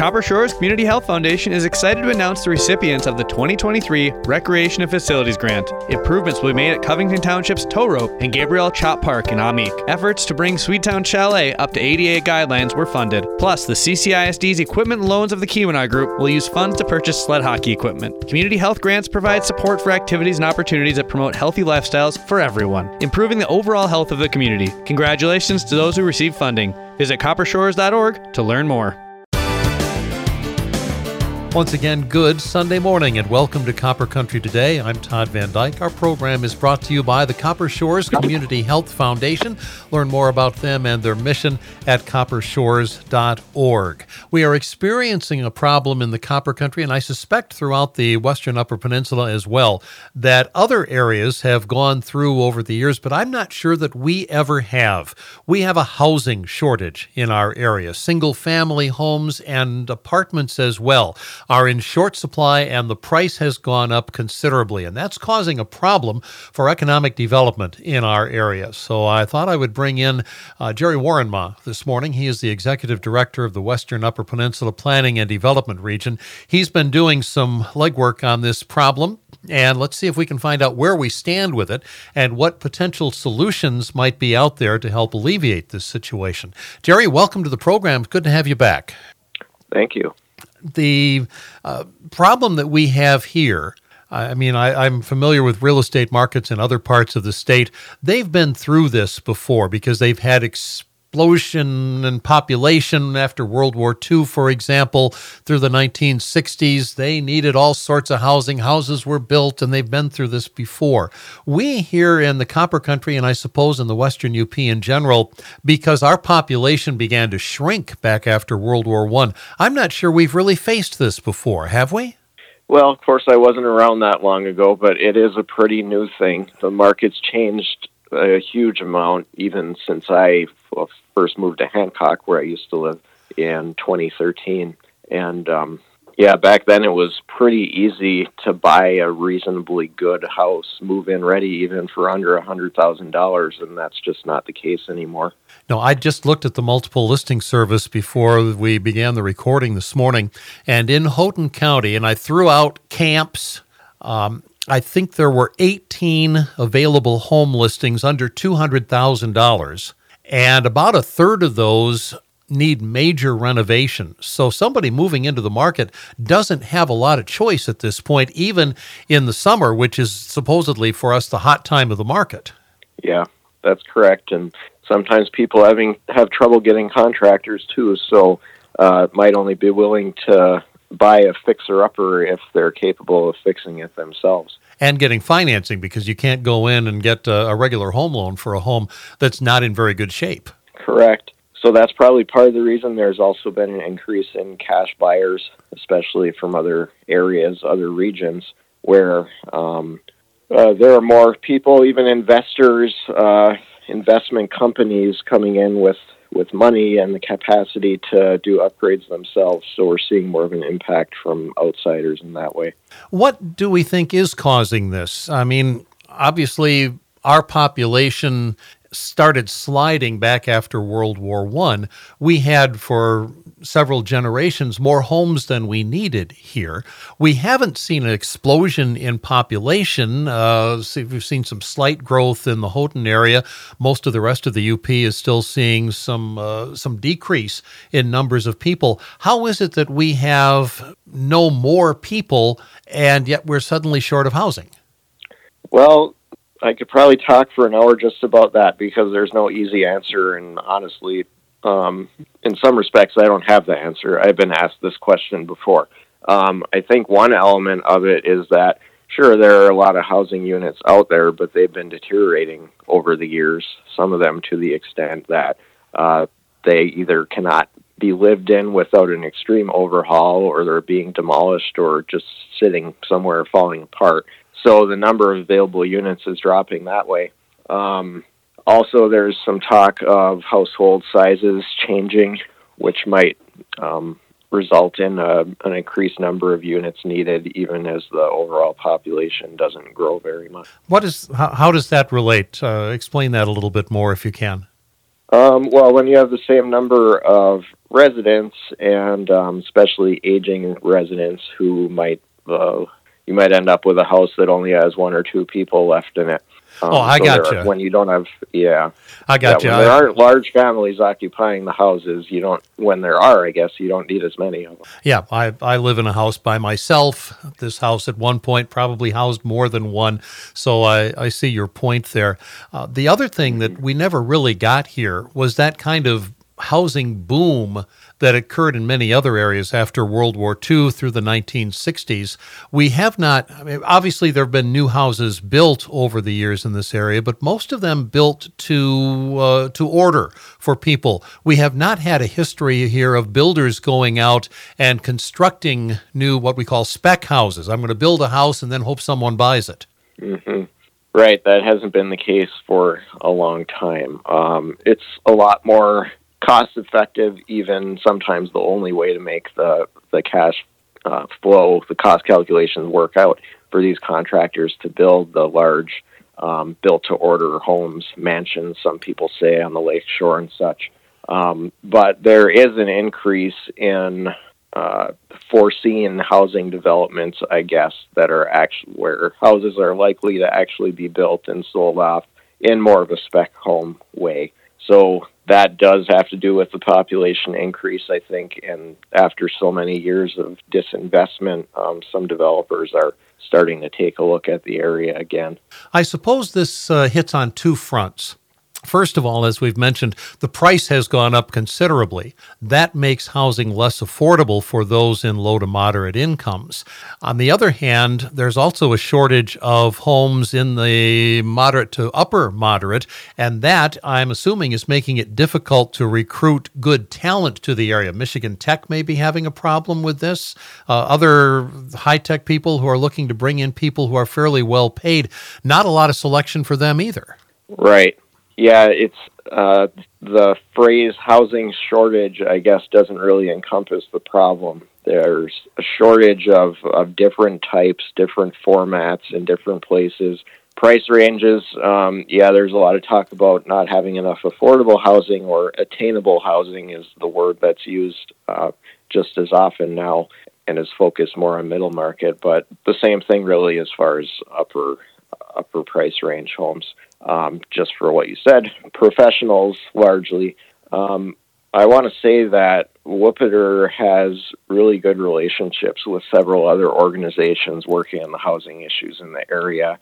Copper Shores Community Health Foundation is excited to announce the recipients of the 2023 Recreation and Facilities Grant. Improvements will be made at Covington Township's Tow Rope and Gabriel Chop Park in Amik. Efforts to bring Swedetown Chalet up to ADA guidelines were funded. Plus, the CCISD's equipment loans of the Keweenaw Group will use funds to purchase sled hockey equipment. Community health grants provide support for activities and opportunities that promote healthy lifestyles for everyone, improving the overall health of the community. Congratulations to those who receive funding. Visit coppershores.org to learn more. Once again, good Sunday morning and welcome to Copper Country Today. I'm Todd VanDyke. Our program is brought to you by the Copper Shores Community Health Foundation. Learn more about them and their mission at coppershores.org. We are experiencing a problem in the Copper Country, and I suspect throughout the Western Upper Peninsula as well, that other areas have gone through over the years, but I'm not sure that we ever have. We have a housing shortage in our area, single family homes and apartments as well are in short supply and the price has gone up considerably. And that's causing a problem for economic development in our area. So I thought I would bring in uh, Jerry Wuorenmaa this morning. He is the executive director of the Western Upper Peninsula Planning and Development Region. He's been doing some legwork on this problem. And let's see if we can find out where we stand with it and what potential solutions might be out there to help alleviate this situation. Jerry, welcome to the program. Good to have you back. Thank you the uh, problem that we have here. I mean, I, am familiar with real estate markets in other parts of the state. They've been through this before because they've had ex- explosion in population after World War II, for example, through the 1960s. They needed all sorts of housing. Houses were built, and they've been through this before. We here in the Copper Country, and I suppose in the Western UP in general, because our population began to shrink back after World War I, I'm not sure we've really faced this before, have we? Well, of course, I wasn't around that long ago, but it is a pretty new thing. The market's changed a huge amount, even since I first moved to Hancock, where I used to live in 2013. And um, yeah, back then it was pretty easy to buy a reasonably good house, move in ready, even for under a hundred thousand dollars, and that's just not the case anymore. No, I just looked at the multiple listing service before we began the recording this morning, and in Houghton County, and I threw out camps. Um, I think there were 18 available home listings under $200,000, and about a third of those need major renovation. So somebody moving into the market doesn't have a lot of choice at this point, even in the summer, which is supposedly for us the hot time of the market. Yeah, that's correct. And sometimes people having have trouble getting contractors too, so uh, might only be willing to buy a fixer upper if they're capable of fixing it themselves. And getting financing because you can't go in and get a, a regular home loan for a home that's not in very good shape. Correct. So that's probably part of the reason there's also been an increase in cash buyers, especially from other areas, other regions, where um, uh, there are more people, even investors, uh, investment companies coming in with with money and the capacity to do upgrades themselves. So we're seeing more of an impact from outsiders in that way. What do we think is causing this? I mean, obviously, our population started sliding back after World War One. We had for several generations more homes than we needed here. We haven't seen an explosion in population. Uh, we've seen some slight growth in the Houghton area. Most of the rest of the UP is still seeing some uh, some decrease in numbers of people. How is it that we have no more people and yet we're suddenly short of housing? Well, I could probably talk for an hour just about that because there's no easy answer, and honestly, um, in some respects, I don't have the answer. I've been asked this question before. Um, I think one element of it is that sure there are a lot of housing units out there, but they've been deteriorating over the years. Some of them to the extent that uh, they either cannot be lived in without an extreme overhaul, or they're being demolished, or just sitting somewhere falling apart. So the number of available units is dropping that way. Um, also, there's some talk of household sizes changing, which might um, result in a, an increased number of units needed, even as the overall population doesn't grow very much. What is how, how does that relate? Uh, explain that a little bit more, if you can. Um, well, when you have the same number of residents and um, especially aging residents who might uh, you might end up with a house that only has one or two people left in it. Um, oh, I so got you. When you don't have, yeah, I got yeah, you. When there aren't large families occupying the houses, you don't. When there are, I guess you don't need as many of them. Yeah, I I live in a house by myself. This house at one point probably housed more than one, so I I see your point there. Uh, the other thing that we never really got here was that kind of housing boom that occurred in many other areas after World War II through the 1960s. We have not, I mean, obviously, there have been new houses built over the years in this area, but most of them built to, uh, to order for people. We have not had a history here of builders going out and constructing new, what we call spec houses. I'm going to build a house and then hope someone buys it. Mm-hmm. Right, that hasn't been the case for a long time. Um, it's a lot more cost effective, even sometimes the only way to make the the cash uh, flow, the cost calculations work out for these contractors to build the large um, built to order homes, mansions, some people say on the lake shore and such. Um, but there is an increase in uh, foreseen housing developments, I guess, that are actually where houses are likely to actually be built and sold off in more of a spec home way. So that does have to do with the population increase, I think. And after so many years of disinvestment, um, some developers are starting to take a look at the area again. I suppose this uh, hits on two fronts. First of all, as we've mentioned, the price has gone up considerably. That makes housing less affordable for those in low to moderate incomes. On the other hand, there's also a shortage of homes in the moderate to upper moderate, and that, I'm assuming, is making it difficult to recruit good talent to the area. Michigan Tech may be having a problem with this. Uh, other high tech people who are looking to bring in people who are fairly well paid, not a lot of selection for them either. Right yeah, it's uh, the phrase housing shortage, I guess, doesn't really encompass the problem. There's a shortage of, of different types, different formats in different places. Price ranges, um, yeah, there's a lot of talk about not having enough affordable housing or attainable housing is the word that's used uh, just as often now and is focused more on middle market. But the same thing really as far as upper upper price range homes um, just for what you said, professionals largely. Um, I want to say that WUPPDR has really good relationships with several other organizations working on the housing issues in the area.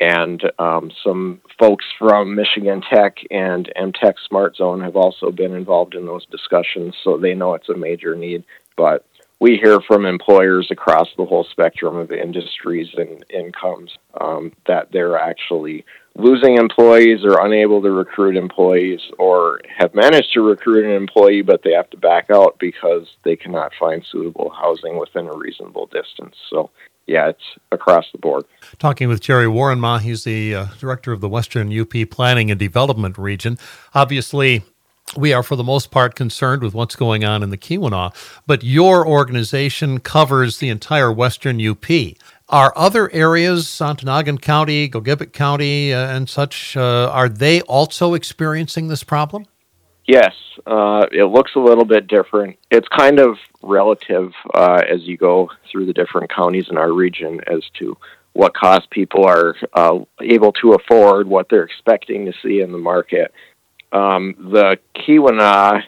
And um, some folks from Michigan Tech and MTech Smart Zone have also been involved in those discussions, so they know it's a major need. But we hear from employers across the whole spectrum of industries and incomes um, that they're actually losing employees or unable to recruit employees or have managed to recruit an employee but they have to back out because they cannot find suitable housing within a reasonable distance. So yeah, it's across the board. Talking with Jerry Wuorenmaa, he's the uh, director of the Western UP Planning and Development Region. Obviously, we are for the most part concerned with what's going on in the Keweenaw, but your organization covers the entire Western UP. Are other areas, Ontonagon County, Gogebic County, uh, and such, uh, are they also experiencing this problem? Yes, uh, it looks a little bit different. It's kind of relative uh, as you go through the different counties in our region as to what cost people are uh, able to afford, what they're expecting to see in the market. Um, the Keweenaw,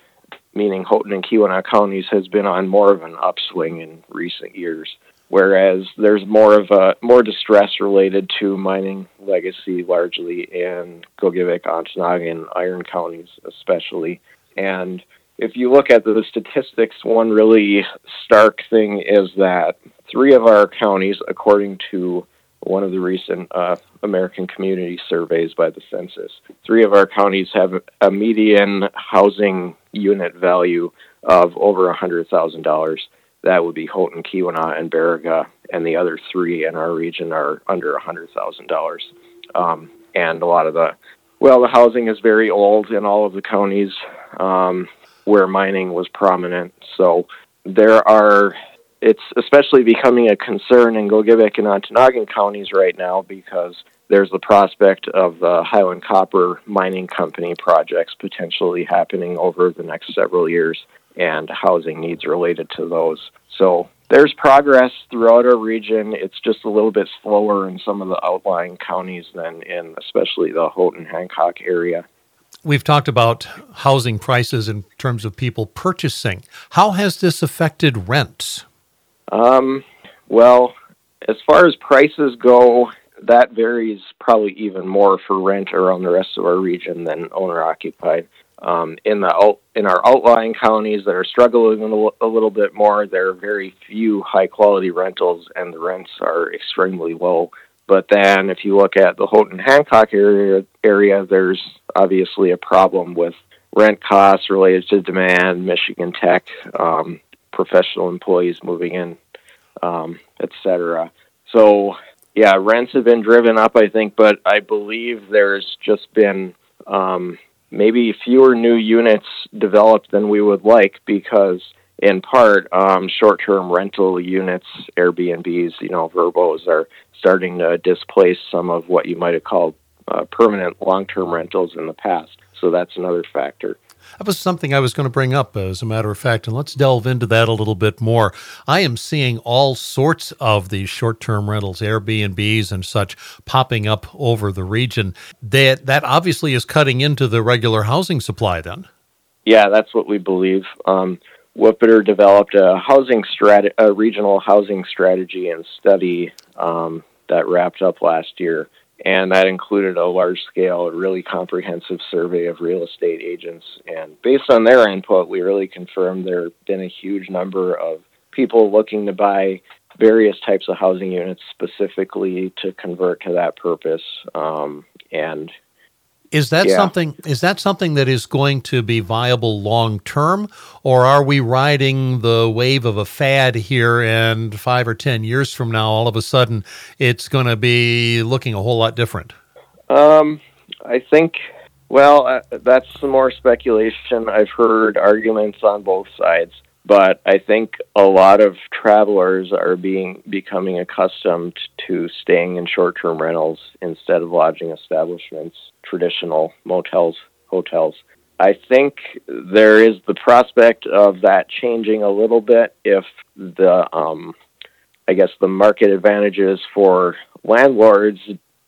meaning Houghton and Keweenaw counties, has been on more of an upswing in recent years whereas there's more of a more distress related to mining legacy largely in Gogebic, Ontonagon, Iron counties especially. And if you look at the statistics, one really stark thing is that three of our counties, according to one of the recent uh, American community surveys by the census, three of our counties have a median housing unit value of over $100,000 that would be Houghton, Keweenaw, and Baraga, and the other three in our region are under a hundred thousand dollars. Um, and a lot of the well, the housing is very old in all of the counties um, where mining was prominent. So there are it's especially becoming a concern in Gogebic and Ontonagon counties right now because there's the prospect of the Highland Copper Mining Company projects potentially happening over the next several years and housing needs related to those. So there's progress throughout our region. It's just a little bit slower in some of the outlying counties than in especially the Houghton Hancock area. We've talked about housing prices in terms of people purchasing. How has this affected rents? Um, well, as far as prices go, that varies probably even more for rent around the rest of our region than owner occupied. Um, in the in our outlying counties that are struggling a, a little bit more, there are very few high quality rentals, and the rents are extremely low. But then, if you look at the Houghton Hancock area, area, there's obviously a problem with rent costs related to demand, Michigan Tech, um, professional employees moving in, um, etc. So, yeah, rents have been driven up, I think, but I believe there's just been um, maybe fewer new units developed than we would like because in part um, short-term rental units airbnbs you know VRBOs are starting to displace some of what you might have called uh, permanent long-term rentals in the past so that's another factor that was something I was going to bring up, as a matter of fact, and let's delve into that a little bit more. I am seeing all sorts of these short term rentals, Airbnbs and such, popping up over the region. That, that obviously is cutting into the regular housing supply, then. Yeah, that's what we believe. Um, developed a housing strat- a regional housing strategy and study um, that wrapped up last year and that included a large scale, really comprehensive survey of real estate agents. And based on their input, we really confirmed there have been a huge number of people looking to buy various types of housing units specifically to convert to that purpose. Um, and is that yeah. something is that something that is going to be viable long term or are we riding the wave of a fad here and 5 or 10 years from now all of a sudden it's going to be looking a whole lot different? Um I think well uh, that's some more speculation. I've heard arguments on both sides but I think a lot of travelers are being becoming accustomed to staying in short-term rentals instead of lodging establishments, traditional motels, hotels. I think there is the prospect of that changing a little bit if the, um, I guess, the market advantages for landlords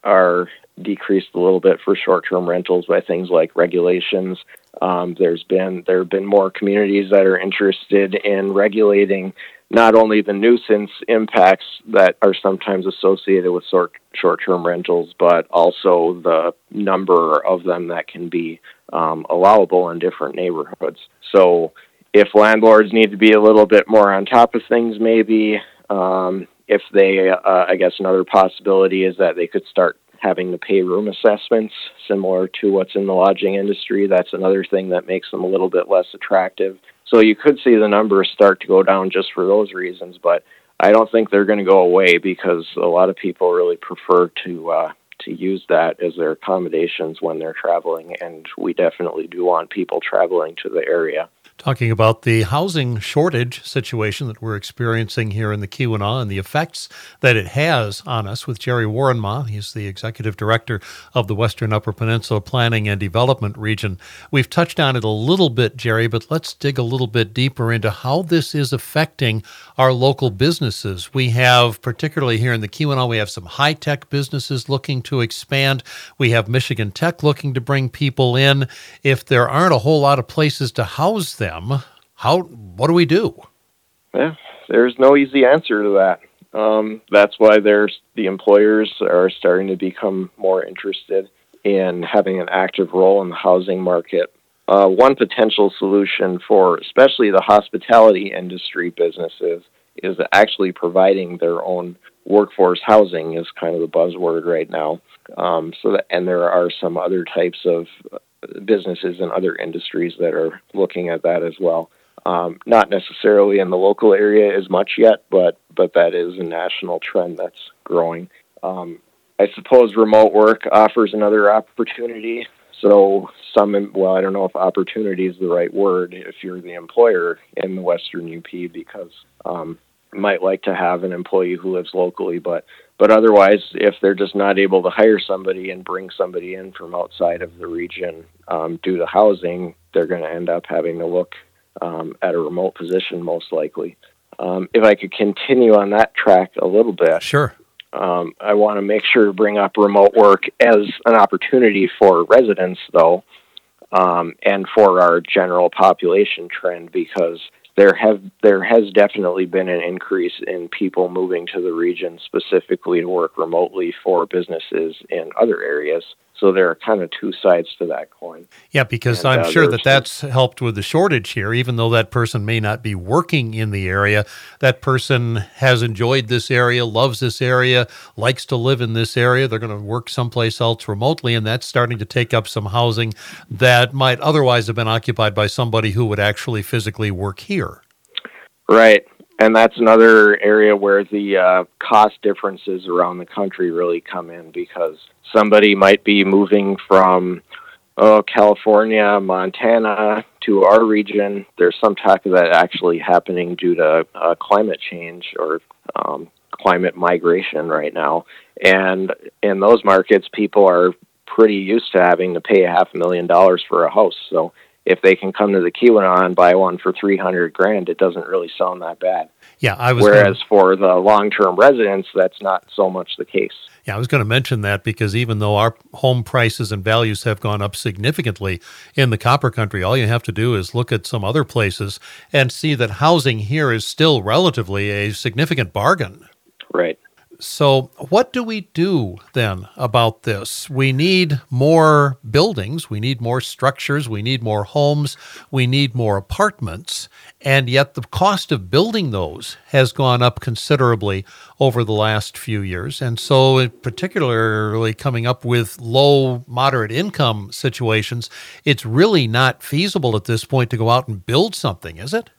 are decreased a little bit for short-term rentals by things like regulations um, there's been there have been more communities that are interested in regulating not only the nuisance impacts that are sometimes associated with short short-term rentals, but also the number of them that can be um, allowable in different neighborhoods. So, if landlords need to be a little bit more on top of things, maybe um, if they, uh, I guess, another possibility is that they could start having to pay room assessments similar to what's in the lodging industry. That's another thing that makes them a little bit less attractive. So you could see the numbers start to go down just for those reasons, but I don't think they're going to go away because a lot of people really prefer to uh, to use that as their accommodations when they're traveling, and we definitely do want people traveling to the area talking about the housing shortage situation that we're experiencing here in the Keweenaw and the effects that it has on us with Jerry Wuorenmaa. He's the executive director of the Western Upper Peninsula Planning and Development Region. We've touched on it a little bit, Jerry, but let's dig a little bit deeper into how this is affecting our local businesses. We have, particularly here in the Keweenaw, we have some high tech businesses looking to expand. We have Michigan Tech looking to bring people in. If there aren't a whole lot of places to house them, how what do we do? Yeah, there's no easy answer to that. Um, that's why there's the employers are starting to become more interested in having an active role in the housing market. Uh, one potential solution for especially the hospitality industry businesses is actually providing their own workforce housing is kind of the buzzword right now. Um, so that, and there are some other types of businesses and other industries that are looking at that as well. Um, not necessarily in the local area as much yet, but but that is a national trend that's growing. Um, I suppose remote work offers another opportunity. So some, well, I don't know if opportunity is the right word if you're the employer in the Western UP, because um, might like to have an employee who lives locally, but but otherwise, if they're just not able to hire somebody and bring somebody in from outside of the region um, due to housing, they're going to end up having to look um, at a remote position most likely. Um, if I could continue on that track a little bit, sure. Um, I want to make sure to bring up remote work as an opportunity for residents, though, um, and for our general population trend because there have there has definitely been an increase in people moving to the region specifically to work remotely for businesses in other areas. So there are kind of two sides to that coin. Yeah, because and, I'm uh, sure that that's helped with the shortage here. Even though that person may not be working in the area, that person has enjoyed this area, loves this area, likes to live in this area. They're going to work someplace else remotely, and that's starting to take up some housing that might otherwise have been occupied by somebody who would actually physically work here. Right and that's another area where the uh, cost differences around the country really come in because somebody might be moving from oh, California, Montana to our region. There's some talk of that actually happening due to uh, climate change or um, climate migration right now. And in those markets, people are pretty used to having to pay a half a million dollars for a house. So if they can come to the Keweenaw and buy one for 300 grand, it doesn't really sound that bad. Yeah, I was. Whereas gonna, for the long-term residents, that's not so much the case. Yeah, I was going to mention that because even though our home prices and values have gone up significantly in the copper country, all you have to do is look at some other places and see that housing here is still relatively a significant bargain. Right. So, what do we do then about this? We need more buildings, we need more structures, we need more homes, we need more apartments, and yet the cost of building those has gone up considerably over the last few years. And so, particularly coming up with low, moderate income situations, it's really not feasible at this point to go out and build something, is it?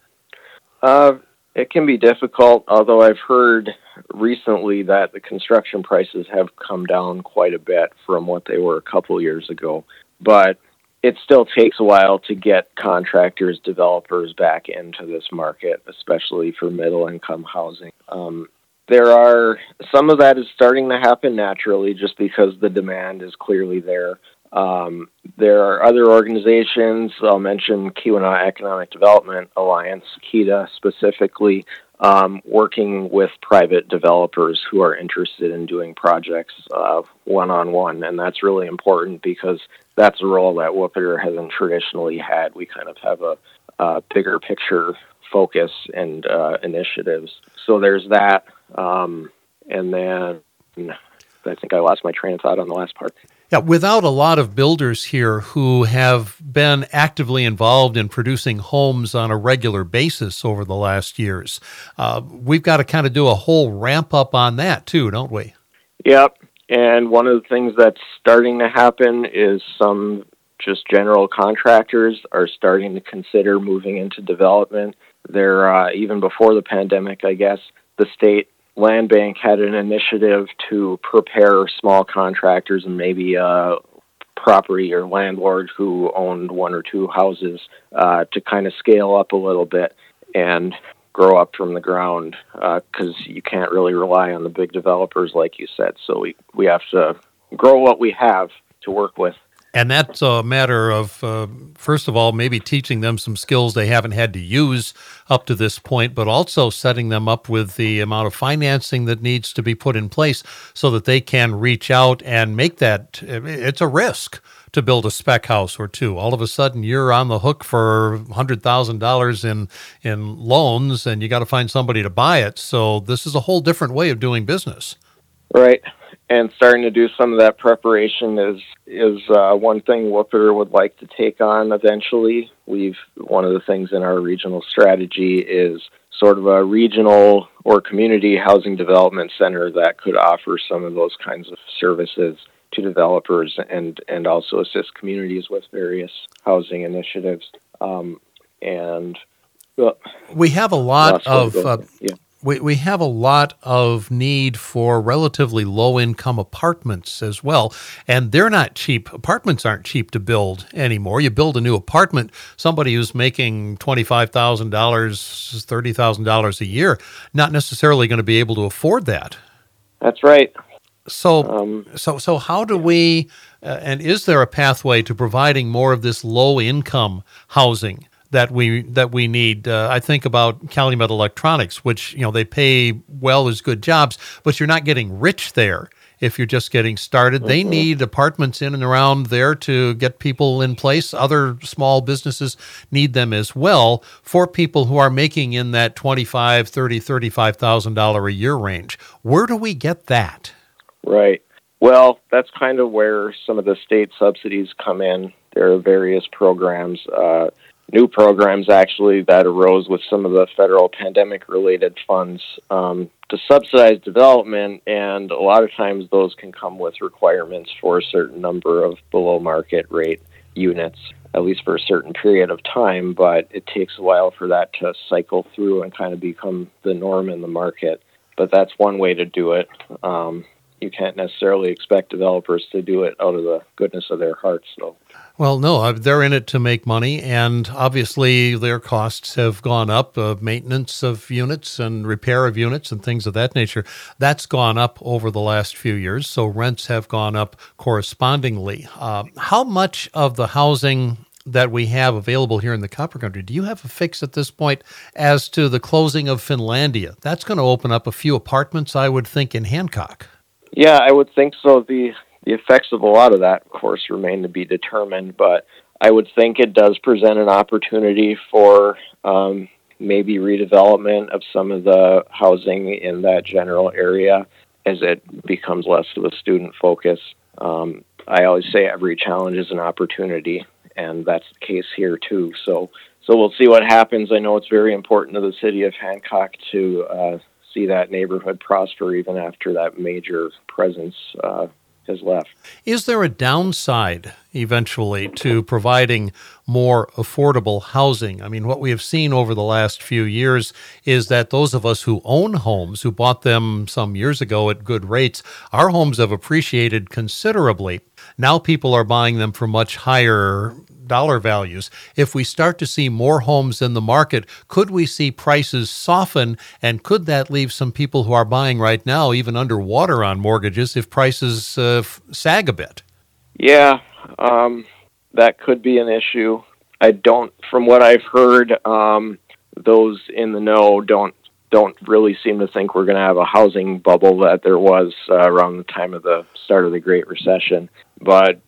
Uh, it can be difficult, although I've heard recently that the construction prices have come down quite a bit from what they were a couple years ago. But it still takes a while to get contractors, developers back into this market, especially for middle income housing. Um, there are some of that is starting to happen naturally just because the demand is clearly there. Um, there are other organizations. I'll mention Keweenaw Economic Development Alliance, KEDA specifically, um, working with private developers who are interested in doing projects one on one. And that's really important because that's a role that WUPPDR hasn't traditionally had. We kind of have a, a bigger picture focus and uh, initiatives. So there's that. Um, and then I think I lost my train of thought on the last part. Yeah, without a lot of builders here who have been actively involved in producing homes on a regular basis over the last years, uh, we've got to kind of do a whole ramp up on that too, don't we? Yep. And one of the things that's starting to happen is some just general contractors are starting to consider moving into development. They're uh, even before the pandemic, I guess the state land bank had an initiative to prepare small contractors and maybe a property or landlord who owned one or two houses uh, to kind of scale up a little bit and grow up from the ground because uh, you can't really rely on the big developers like you said. So we, we have to grow what we have to work with and that's a matter of, uh, first of all, maybe teaching them some skills they haven't had to use up to this point, but also setting them up with the amount of financing that needs to be put in place so that they can reach out and make that. It's a risk to build a spec house or two. All of a sudden, you're on the hook for hundred thousand dollars in in loans, and you got to find somebody to buy it. So this is a whole different way of doing business. Right and starting to do some of that preparation is is uh, one thing WUPPDR would like to take on eventually. We've one of the things in our regional strategy is sort of a regional or community housing development center that could offer some of those kinds of services to developers and and also assist communities with various housing initiatives. Um, and well, we have a lot of uh, yeah we, we have a lot of need for relatively low income apartments as well. And they're not cheap. Apartments aren't cheap to build anymore. You build a new apartment, somebody who's making $25,000, $30,000 a year, not necessarily going to be able to afford that. That's right. So, um, so, so, how do we, uh, and is there a pathway to providing more of this low income housing that we that we need. Uh, I think about Calumet Electronics, which you know they pay well as good jobs, but you're not getting rich there if you're just getting started. Mm-hmm. They need apartments in and around there to get people in place. Other small businesses need them as well for people who are making in that 25, 30, 35,000 dollar a year range. Where do we get that? Right. Well, that's kind of where some of the state subsidies come in. There are various programs. Uh, new programs actually that arose with some of the federal pandemic related funds um, to subsidize development and a lot of times those can come with requirements for a certain number of below market rate units at least for a certain period of time but it takes a while for that to cycle through and kind of become the norm in the market. But that's one way to do it. Um, you can't necessarily expect developers to do it out of the goodness of their hearts though well, no, uh, they're in it to make money, and obviously their costs have gone up. Uh, maintenance of units and repair of units and things of that nature that's gone up over the last few years. So rents have gone up correspondingly. Uh, how much of the housing that we have available here in the Copper Country. Do you have a fix at this point as to the closing of Finlandia? That's going to open up a few apartments, I would think, in Hancock. Yeah, I would think so. The the effects of a lot of that, of course, remain to be determined, but I would think it does present an opportunity for um, maybe redevelopment of some of the housing in that general area as it becomes less of a student focus. Um, I always say every challenge is an opportunity, and that's the case here too. So, so we'll see what happens. I know it's very important to the city of Hancock to uh, see that neighborhood prosper even after that major presence uh, has left. Is there a downside eventually to providing more affordable housing? I mean, what we have seen over the last few years is that those of us who own homes, who bought them some years ago at good rates, our homes have appreciated considerably. Now people are buying them for much higher dollar values. If we start to see more homes in the market, could we see prices soften? And could that leave some people who are buying right now even underwater on mortgages if prices uh, sag a bit? Yeah, um, that could be an issue. I don't, from what I've heard, um, those in the know don't don't really seem to think we're going to have a housing bubble that there was uh, around the time of the start of the Great Recession. But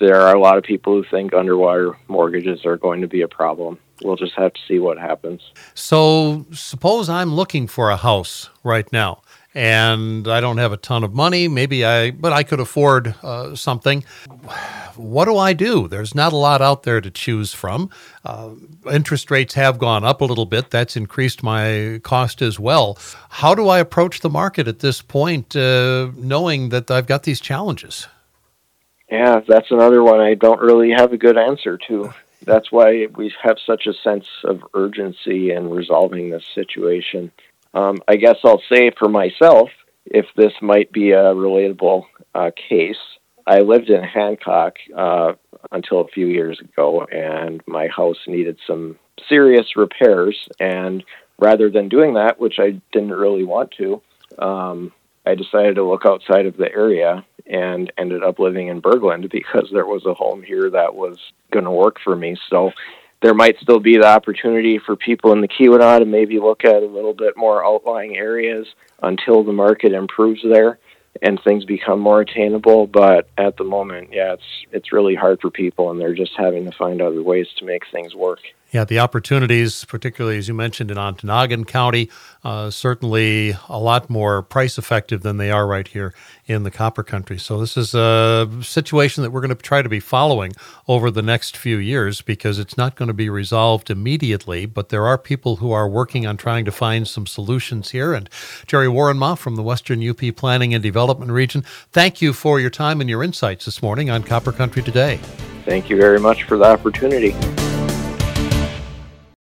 there are a lot of people who think underwater mortgages are going to be a problem. We'll just have to see what happens. So, suppose I'm looking for a house right now and I don't have a ton of money, maybe I, but I could afford uh, something. What do I do? There's not a lot out there to choose from. Uh, interest rates have gone up a little bit. That's increased my cost as well. How do I approach the market at this point, uh, knowing that I've got these challenges? Yeah, that's another one I don't really have a good answer to. That's why we have such a sense of urgency in resolving this situation. Um, I guess I'll say for myself, if this might be a relatable uh, case, I lived in Hancock uh, until a few years ago, and my house needed some serious repairs. And rather than doing that, which I didn't really want to, um, I decided to look outside of the area and ended up living in Bergland because there was a home here that was going to work for me. So there might still be the opportunity for people in the Keweenaw to maybe look at a little bit more outlying areas until the market improves there and things become more attainable. But at the moment, yeah, it's it's really hard for people, and they're just having to find other ways to make things work. Yeah, the opportunities, particularly as you mentioned in Ontonagon County, uh, certainly a lot more price effective than they are right here in the Copper Country. So, this is a situation that we're going to try to be following over the next few years because it's not going to be resolved immediately, but there are people who are working on trying to find some solutions here. And Jerry Wuorenmaa from the Western UP Planning and Development Region, thank you for your time and your insights this morning on Copper Country Today. Thank you very much for the opportunity.